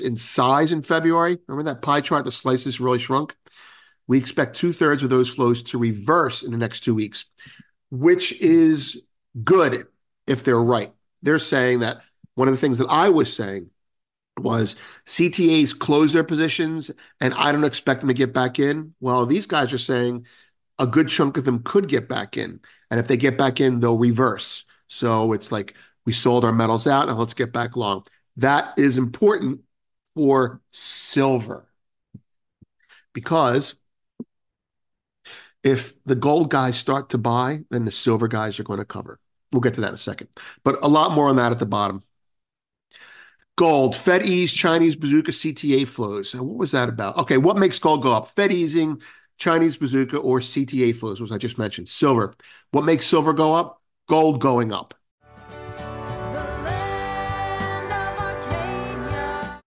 in size in February. Remember that pie chart, the slices really shrunk? We expect two thirds of those flows to reverse in the next two weeks, which is good if they're right. They're saying that one of the things that I was saying was CTAs close their positions and I don't expect them to get back in. Well, these guys are saying a good chunk of them could get back in. And if they get back in, they'll reverse. So it's like we sold our metals out and let's get back long. That is important for silver because if the gold guys start to buy, then the silver guys are going to cover. We'll get to that in a second. But a lot more on that at the bottom. Gold, Fed ease, Chinese bazooka CTA flows. what was that about? Okay, what makes gold go up? Fed easing, Chinese bazooka, or CTA flows, which I just mentioned. Silver. What makes silver go up? Gold going up.